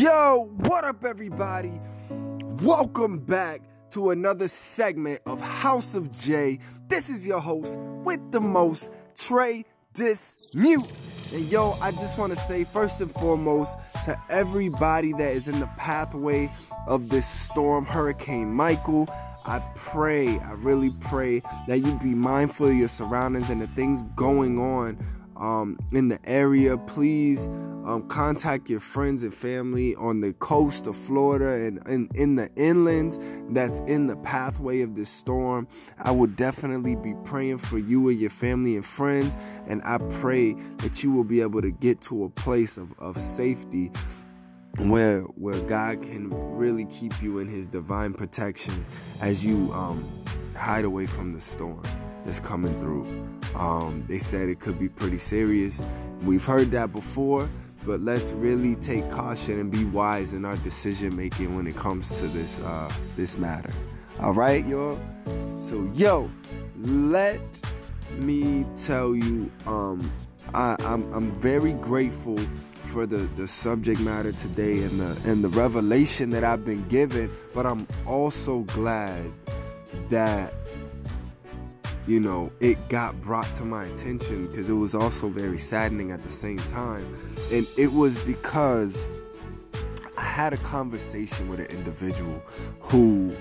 Yo, what up, everybody? Welcome back to another segment of House of J. This is your host with the most, Trey Dismute. And yo, I just want to say first and foremost to everybody that is in the pathway of this storm, Hurricane Michael. I pray, I really pray that you be mindful of your surroundings and the things going on um, in the area. Please um, contact your friends and family on the coast of Florida and, and in the inlands that's in the pathway of this storm. I will definitely be praying for you and your family and friends, and I pray that you will be able to get to a place of, of safety where where God can really keep you in his divine protection as you um, hide away from the storm that's coming through. Um, they said it could be pretty serious. We've heard that before, but let's really take caution and be wise in our decision making when it comes to this uh, this matter. All right, y'all. So, yo, let me tell you, um, I, I'm I'm very grateful for the, the subject matter today and the and the revelation that I've been given, but I'm also glad that you know it got brought to my attention because it was also very saddening at the same time. And it was because I had a conversation with an individual who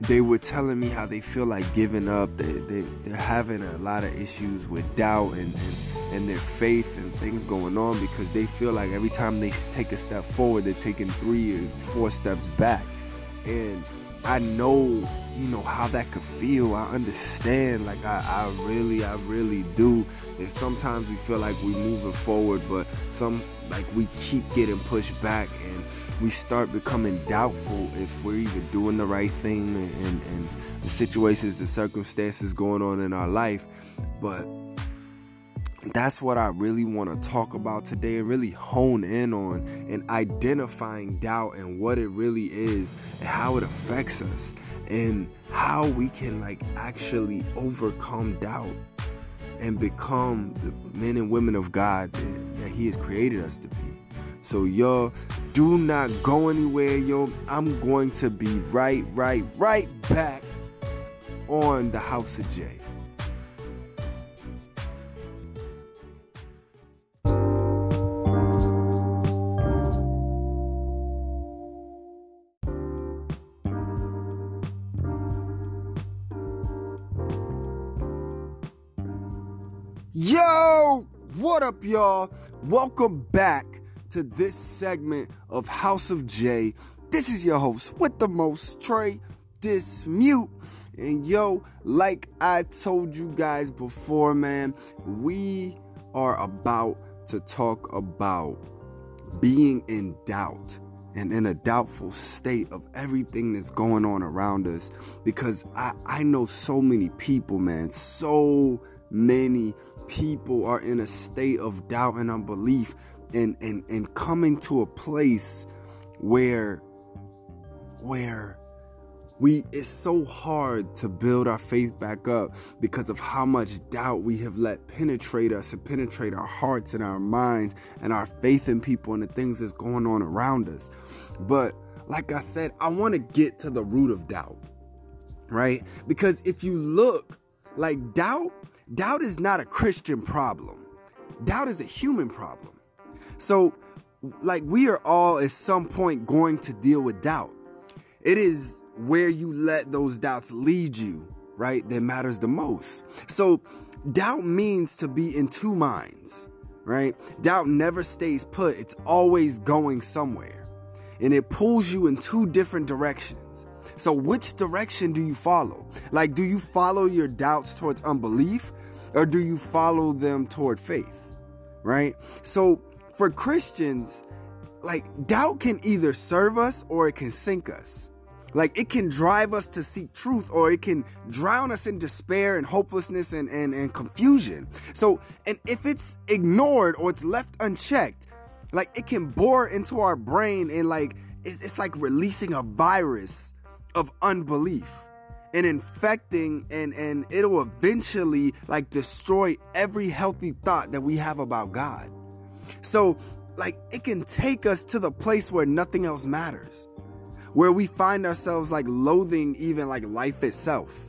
they were telling me how they feel like giving up. They, they, they're having a lot of issues with doubt and, and and their faith and things going on because they feel like every time they take a step forward, they're taking three or four steps back. And I know, you know, how that could feel. I understand. Like, I, I really, I really do. And sometimes we feel like we're moving forward, but some, like, we keep getting pushed back and we start becoming doubtful if we're even doing the right thing and, and, and the situations, the circumstances going on in our life. But that's what I really want to talk about today and really hone in on and identifying doubt and what it really is and how it affects us and how we can like actually overcome doubt and become the men and women of God that, that He has created us to be. So, yo, do not go anywhere, yo. I'm going to be right, right, right back on the House of J. what up, y'all? Welcome back to this segment of House of J. This is your host with the most, Trey Dismute. And yo, like I told you guys before, man, we are about to talk about being in doubt and in a doubtful state of everything that's going on around us because I, I know so many people, man, so many people are in a state of doubt and unbelief and and and coming to a place where where we it's so hard to build our faith back up because of how much doubt we have let penetrate us and penetrate our hearts and our minds and our faith in people and the things that's going on around us. But like i said i want to get to the root of doubt right? Because if you look like doubt doubt is not a Christian problem. Doubt is a human problem. So, like, we are all at some point going to deal with doubt. It is where you let those doubts lead you, right, that matters the most. So, doubt means to be in two minds, right? Doubt never stays put, it's always going somewhere. And it pulls you in two different directions. So, which direction do you follow? Like, do you follow your doubts towards unbelief or do you follow them toward faith? Right? So, for Christians, like, doubt can either serve us or it can sink us. Like, it can drive us to seek truth or it can drown us in despair and hopelessness and, and, and confusion. So, and if it's ignored or it's left unchecked, like, it can bore into our brain and, like, it's, it's like releasing a virus of unbelief and infecting and and it'll eventually like destroy every healthy thought that we have about God. So like it can take us to the place where nothing else matters. Where we find ourselves like loathing even like life itself.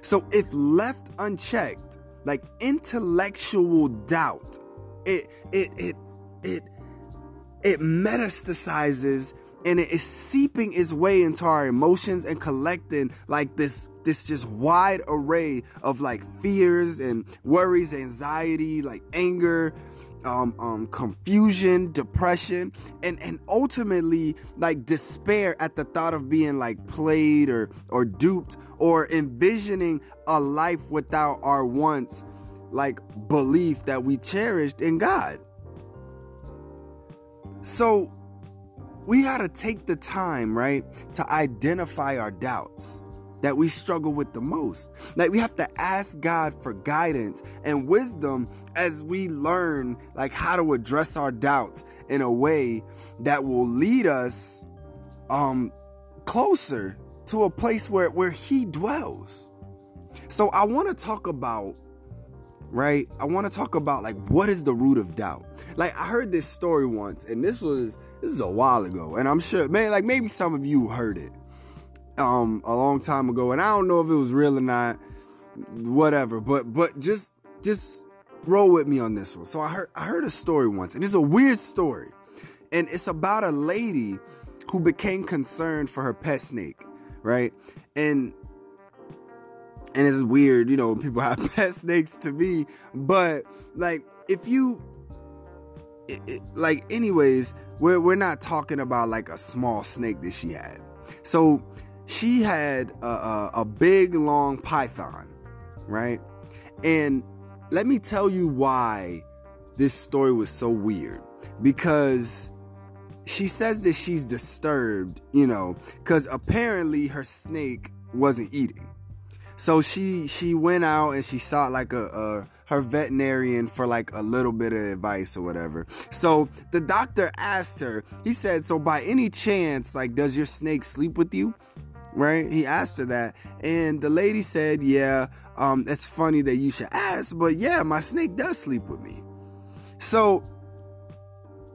So if left unchecked, like intellectual doubt, it it it it it metastasizes and it is seeping its way into our emotions and collecting like this this just wide array of like fears and worries anxiety like anger um, um, confusion, depression, and and ultimately like despair at the thought of being like played or or duped or envisioning a life without our once like belief that we cherished in God. So we got to take the time, right, to identify our doubts that we struggle with the most. Like we have to ask God for guidance and wisdom as we learn like how to address our doubts in a way that will lead us um closer to a place where where he dwells. So I want to talk about right? I want to talk about like what is the root of doubt. Like I heard this story once and this was this is a while ago and I'm sure man like maybe some of you heard it um a long time ago and I don't know if it was real or not whatever but but just just roll with me on this one. So I heard I heard a story once and it's a weird story. And it's about a lady who became concerned for her pet snake, right? And and it's weird, you know, people have pet snakes to me, but like if you it, it, like anyways, we're we're not talking about like a small snake that she had. So she had a, a, a big long python, right? And let me tell you why this story was so weird. Because she says that she's disturbed, you know, because apparently her snake wasn't eating. So she she went out and she sought like a, a her veterinarian for like a little bit of advice or whatever. So the doctor asked her, he said, So by any chance, like, does your snake sleep with you? Right? He asked her that. And the lady said, Yeah, um, it's funny that you should ask, but yeah, my snake does sleep with me. So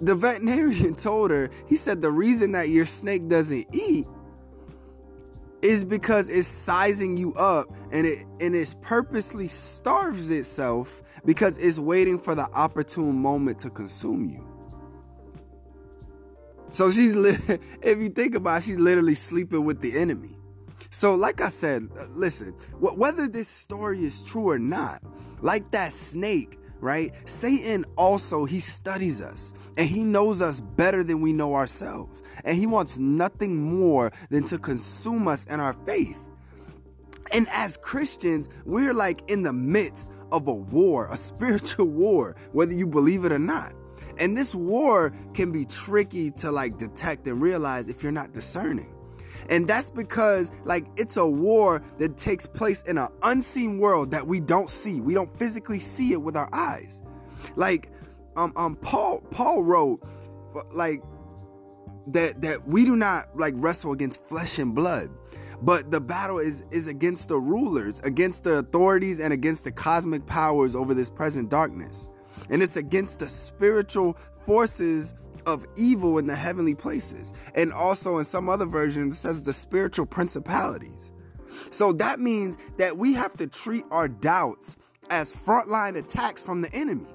the veterinarian told her, he said, the reason that your snake doesn't eat is because it's sizing you up and it and it's purposely starves itself because it's waiting for the opportune moment to consume you. So she's li- if you think about it, she's literally sleeping with the enemy. So like I said, uh, listen, whether this story is true or not, like that snake right? Satan also, he studies us and he knows us better than we know ourselves. And he wants nothing more than to consume us and our faith. And as Christians, we're like in the midst of a war, a spiritual war, whether you believe it or not. And this war can be tricky to like detect and realize if you're not discerning. And that's because like it's a war that takes place in an unseen world that we don't see. We don't physically see it with our eyes. Like um um Paul Paul wrote like that that we do not like wrestle against flesh and blood but the battle is is against the rulers against the authorities and against the cosmic powers over this present darkness and it's against the spiritual forces of evil in the heavenly places. And also in some other versions, says the spiritual principalities. So that means that we have to treat our doubts as frontline attacks from the enemy.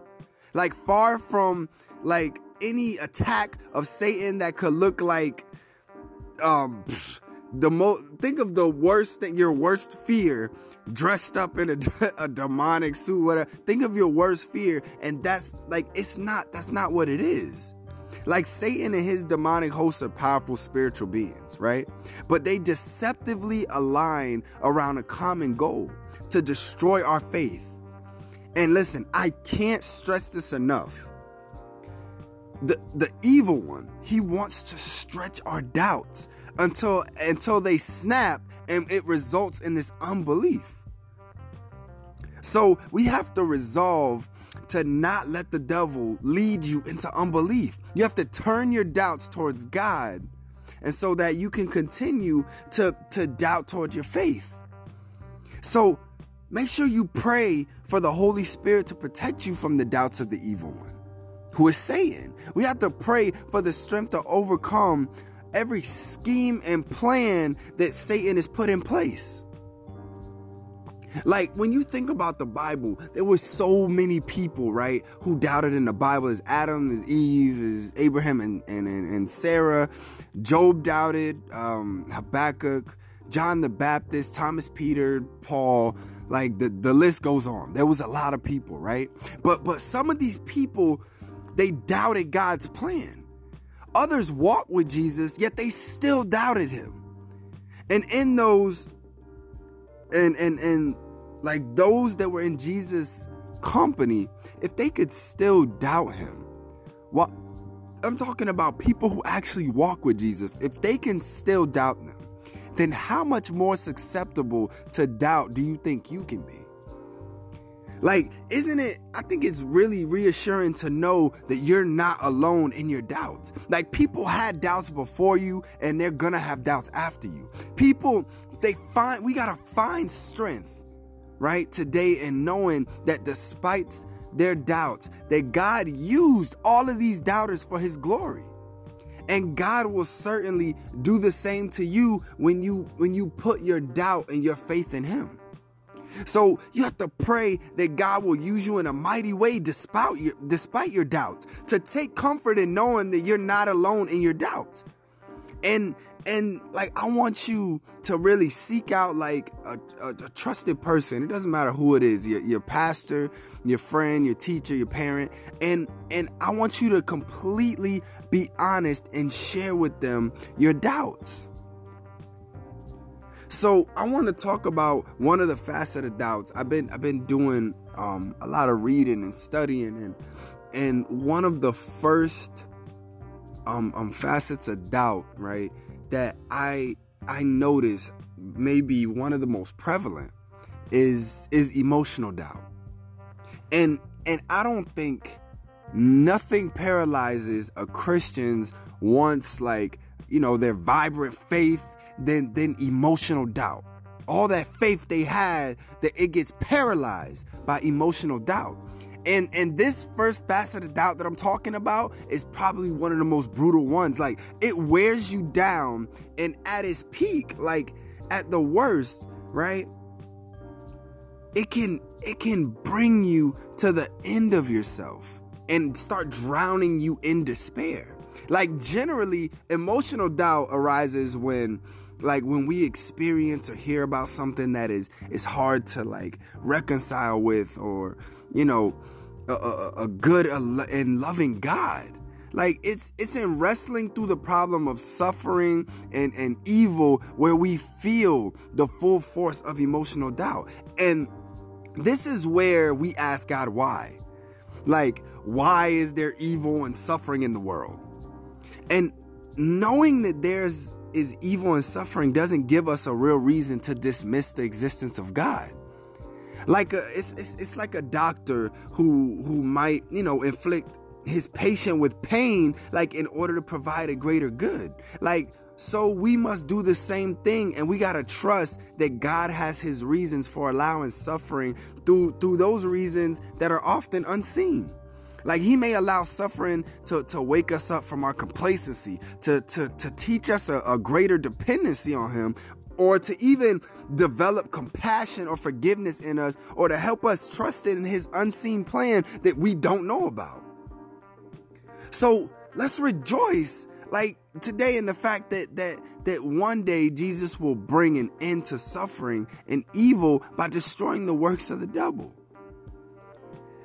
Like far from like any attack of Satan that could look like um the most think of the worst thing your worst fear dressed up in a, a demonic suit whatever think of your worst fear and that's like it's not that's not what it is like Satan and his demonic hosts are powerful spiritual beings, right? But they deceptively align around a common goal to destroy our faith. And listen, I can't stress this enough. The, the evil one, he wants to stretch our doubts until until they snap and it results in this unbelief. So we have to resolve to not let the devil lead you into unbelief. You have to turn your doubts towards God and so that you can continue to, to doubt towards your faith. So make sure you pray for the Holy Spirit to protect you from the doubts of the evil one. who is Satan. We have to pray for the strength to overcome every scheme and plan that Satan has put in place. Like when you think about the Bible, there was so many people, right, who doubted in the Bible. As Adam, as Eve, as Abraham and, and, and Sarah. Job doubted, um, Habakkuk, John the Baptist, Thomas Peter, Paul. Like the, the list goes on. There was a lot of people, right? But but some of these people, they doubted God's plan. Others walked with Jesus, yet they still doubted him. And in those and and and like those that were in Jesus company, if they could still doubt him, what I'm talking about people who actually walk with Jesus, if they can still doubt them, then how much more susceptible to doubt do you think you can be? Like, isn't it? I think it's really reassuring to know that you're not alone in your doubts. Like, people had doubts before you, and they're gonna have doubts after you. People, they find, we gotta find strength, right, today and knowing that despite their doubts, that God used all of these doubters for his glory. And God will certainly do the same to you when you when you put your doubt and your faith in him. So you have to pray that God will use you in a mighty way despite your, despite your doubts, to take comfort in knowing that you're not alone in your doubts. And and like I want you to really seek out like a, a, a, trusted person. It doesn't matter who it is, your, your pastor, your friend, your teacher, your parent, and and I want you to completely be honest and share with them your doubts. So I want to talk about one of the facets of doubts. I've been I've been doing um, a lot of reading and studying, and and one of the first um, um, facets of doubt, right, that I I notice maybe one of the most prevalent is is emotional doubt, and and I don't think nothing paralyzes a Christian's once like you know their vibrant faith than than emotional doubt. All that faith they had that it gets paralyzed by emotional doubt. And and this first facet of doubt that I'm talking about is probably one of the most brutal ones. Like it wears you down and at its peak, like at the worst, right? It can it can bring you to the end of yourself and start drowning you in despair. Like generally emotional doubt arises when like when we experience or hear about something that is is hard to like reconcile with or you know a, a, a good and loving god. Like it's it's in wrestling through the problem of suffering and and evil where we feel the full force of emotional doubt. And this is where we ask god why. Like why is there evil and suffering in the world? And knowing that there's is evil and suffering doesn't give us a real reason to dismiss the existence of God. Like a, it's, it's it's like a doctor who who might you know inflict his patient with pain like in order to provide a greater good. Like so we must do the same thing and we got to trust that God has his reasons for allowing suffering through through those reasons that are often unseen. Like he may allow suffering to, to wake us up from our complacency, to, to, to teach us a, a greater dependency on him, or to even develop compassion or forgiveness in us, or to help us trust in his unseen plan that we don't know about. So let's rejoice like today in the fact that that that one day Jesus will bring an end to suffering and evil by destroying the works of the devil.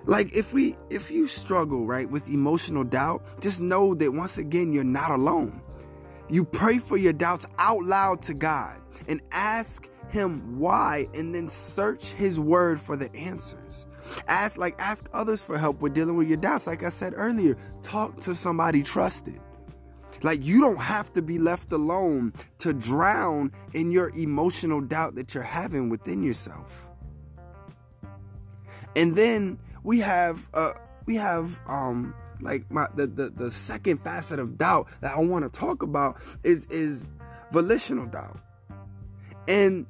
Like if we if you struggle, right, with emotional doubt, just know that once again you're not alone. You pray for your doubts out loud to God and ask him why and then search his word for the answers. Ask like ask others for help with dealing with your doubts. Like I said earlier, talk to somebody trusted. Like you don't have to be left alone to drown in your emotional doubt that you're having within yourself. And then we have uh we have um like my the, the the second facet of doubt that I want to talk about is is volitional doubt. And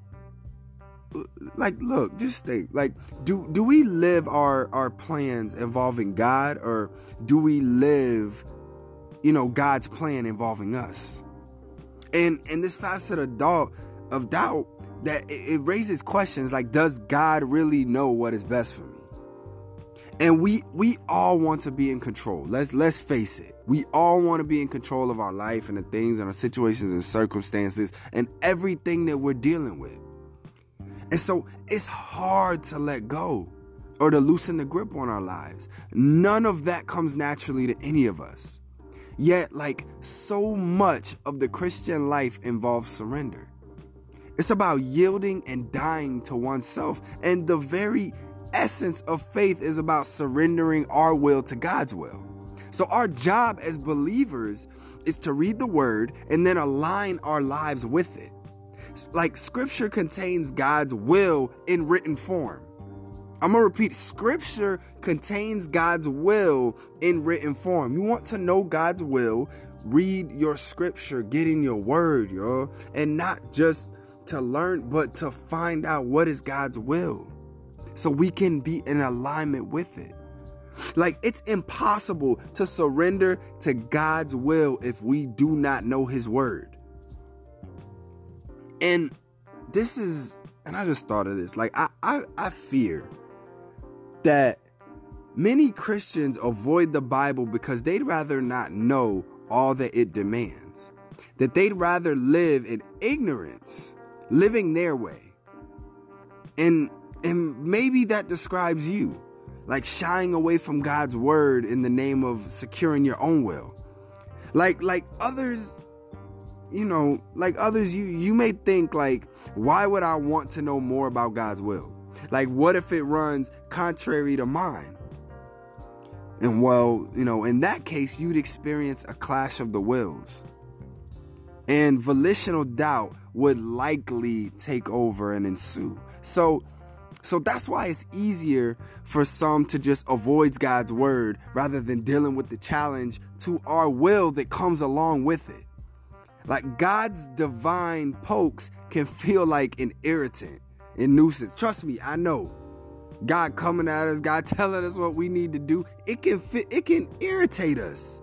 like look, just think. Like do do we live our our plans involving God or do we live you know God's plan involving us? And and this facet of doubt of doubt that it, it raises questions like does God really know what is best for me? And we we all want to be in control. Let's let's face it. We all want to be in control of our life and the things and our situations and circumstances and everything that we're dealing with. And so it's hard to let go or to loosen the grip on our lives. None of that comes naturally to any of us. Yet, like so much of the Christian life involves surrender. It's about yielding and dying to oneself. And the very essence of faith is about surrendering our will to God's will. So, our job as believers is to read the word and then align our lives with it. Like, scripture contains God's will in written form. I'm gonna repeat scripture contains God's will in written form. You want to know God's will, read your scripture, get in your word, yo, and not just to learn, but to find out what is God's will so we can be in alignment with it. Like it's impossible to surrender to God's will if we do not know His word. And this is, and I just thought of this. Like I, I, I fear that many Christians avoid the Bible because they'd rather not know all that it demands. That they'd rather live in ignorance, living their way. And and maybe that describes you, like shying away from God's word in the name of securing your own will. Like like others, you know, like others you you may think like why would I want to know more about God's will? Like what if it runs contrary to mine? And well, you know, in that case you'd experience a clash of the wills. And volitional doubt would likely take over and ensue. So so that's why it's easier for some to just avoid God's word rather than dealing with the challenge to our will that comes along with it. Like God's divine pokes can feel like an irritant and nuisance. Trust me, I know. God coming at us, God telling us what we need to do, it can fit, it can irritate us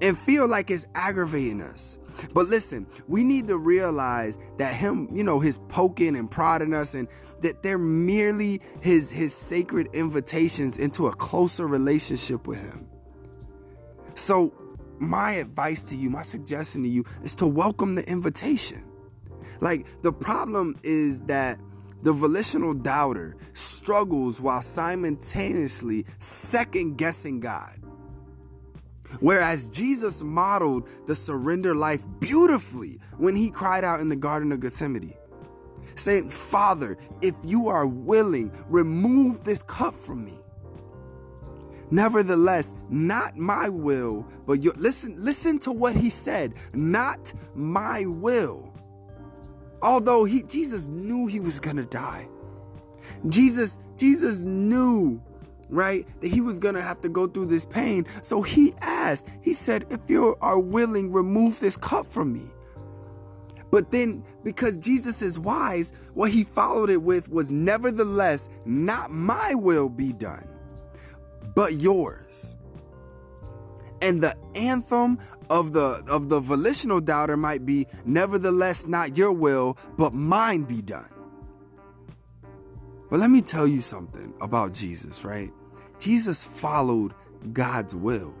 and feel like it's aggravating us. But listen, we need to realize that him, you know, his poking and prodding us and that they're merely his his sacred invitations into a closer relationship with him. So, my advice to you, my suggestion to you is to welcome the invitation. Like the problem is that the volitional doubter struggles while simultaneously second guessing God. Whereas Jesus modeled the surrender life beautifully when he cried out in the Garden of Gethsemane, saying, Father, if you are willing, remove this cup from me. Nevertheless, not my will, but your listen, listen to what he said, not my will. Although he Jesus knew he was gonna die. Jesus, Jesus knew right? That he was gonna have to go through this pain. So he asked, he said, If you are willing, remove this cup from me. But then, because Jesus is wise, what he followed it with was, Nevertheless, not my will be done, but yours. And the anthem of the of the volitional doubter might be nevertheless not your will but mine be done but let me tell you something about Jesus, right? Jesus followed God's will.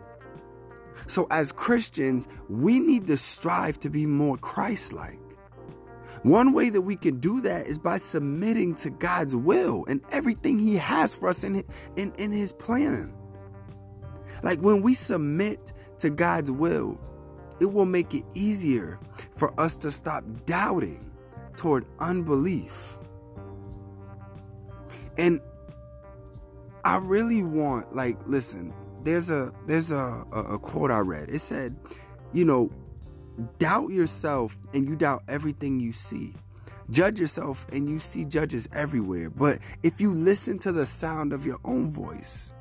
So, as Christians, we need to strive to be more Christ like. One way that we can do that is by submitting to God's will and everything He has for us in, in, in His plan. Like when we submit to God's will, it will make it easier for us to stop doubting toward unbelief. And I really want, like, listen, there's a there's a, a, a quote I read. It said, you know, doubt yourself and you doubt everything you see. Judge yourself and you see judges everywhere. But if you listen to the sound of your own voice,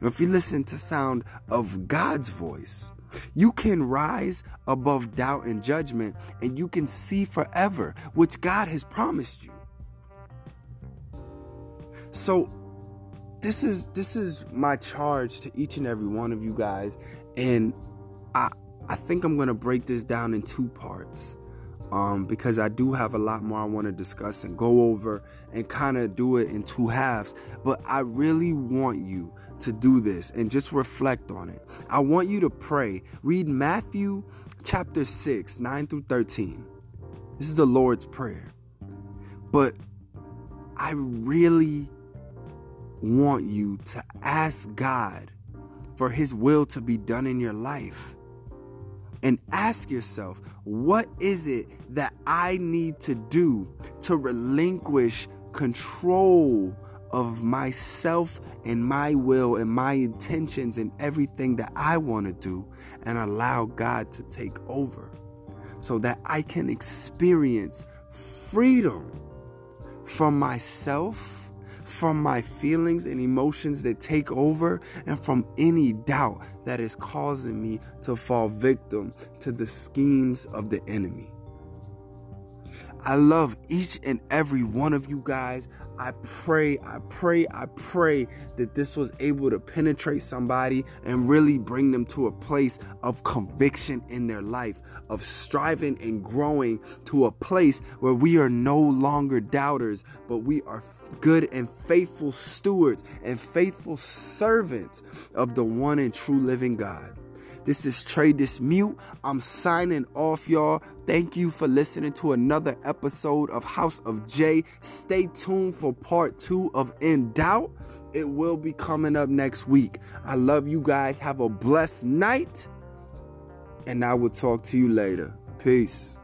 if you listen to sound of God's voice, you can rise above doubt and judgment and you can see forever, which God has promised you. So this is this is my charge to each and every one of you guys and I I think I'm to break this down in two parts. Um, because I do have a lot more I want to discuss and go over and kind of do it in two halves. But I really want you to do this and just reflect on it. I want you to pray. Read Matthew chapter 6, 9 through 13. This is the Lord's Prayer. But I really want you to ask God for His will to be done in your life. And ask yourself, what is it that I need to do to relinquish control of myself and my will and my intentions and everything that I want to do and allow God to take over so that I can experience freedom from myself from my feelings and emotions that take over, and from any doubt that is causing me to fall victim to the schemes of the enemy. I love each and every one of you guys. I pray, I pray, I pray that this was able to penetrate somebody and really bring them to a place of conviction in their life, of striving and growing to a place where we are no longer doubters, but we are good and faithful stewards and faithful servants of the one and true living God. This is Trey Dismute. I'm signing off, y'all. Thank you for listening to another episode of House of J. Stay tuned for part two of In Doubt. It will be coming up next week. I love you guys. Have a blessed night, and I will talk to you later. Peace.